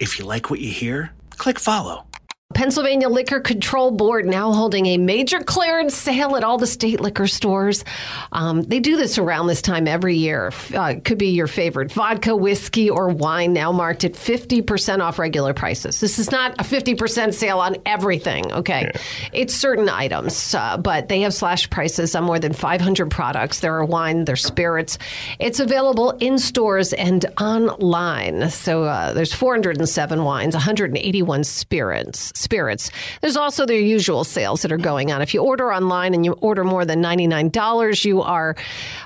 If you like what you hear, click follow. Pennsylvania Liquor Control Board now holding a major clearance sale at all the state liquor stores. Um, they do this around this time every year. Uh, it could be your favorite vodka, whiskey, or wine now marked at 50% off regular prices. This is not a 50% sale on everything, okay? Yeah. It's certain items, uh, but they have slash prices on more than 500 products. There are wine, there's spirits. It's available in stores and online. So uh, there's 407 wines, 181 spirits spirits. There's also their usual sales that are going on. If you order online and you order more than $99, you are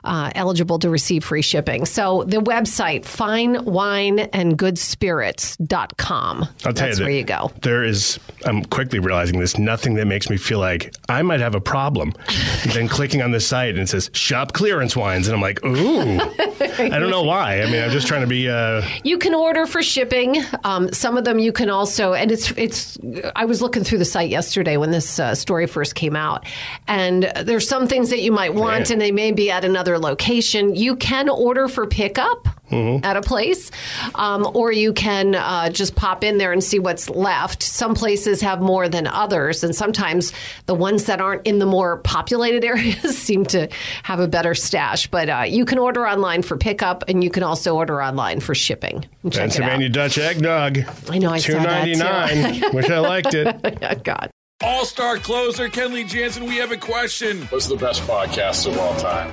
uh, eligible to receive free shipping. So the website, finewineandgoodspirits.com. I'll tell That's you, where you go. There is, I'm quickly realizing this, nothing that makes me feel like I might have a problem than clicking on this site and it says shop clearance wines. And I'm like, ooh, I don't know why. I mean, I'm just trying to be. Uh... You can order for shipping. Um, some of them you can also, and it's, it's, I was looking through the site yesterday when this uh, story first came out, and there's some things that you might want, and they may be at another location. You can order for pickup mm-hmm. at a place, um, or you can uh, just pop in there and see what's left. Some places have more than others, and sometimes the ones that aren't in the more populated areas seem to have a better stash. But uh, you can order online for pickup, and you can also order online for shipping. Pennsylvania Dutch eggnog. I know I Two ninety nine. Wish I liked it. God. All star closer Kenley Jansen, we have a question. What's the best podcast of all time?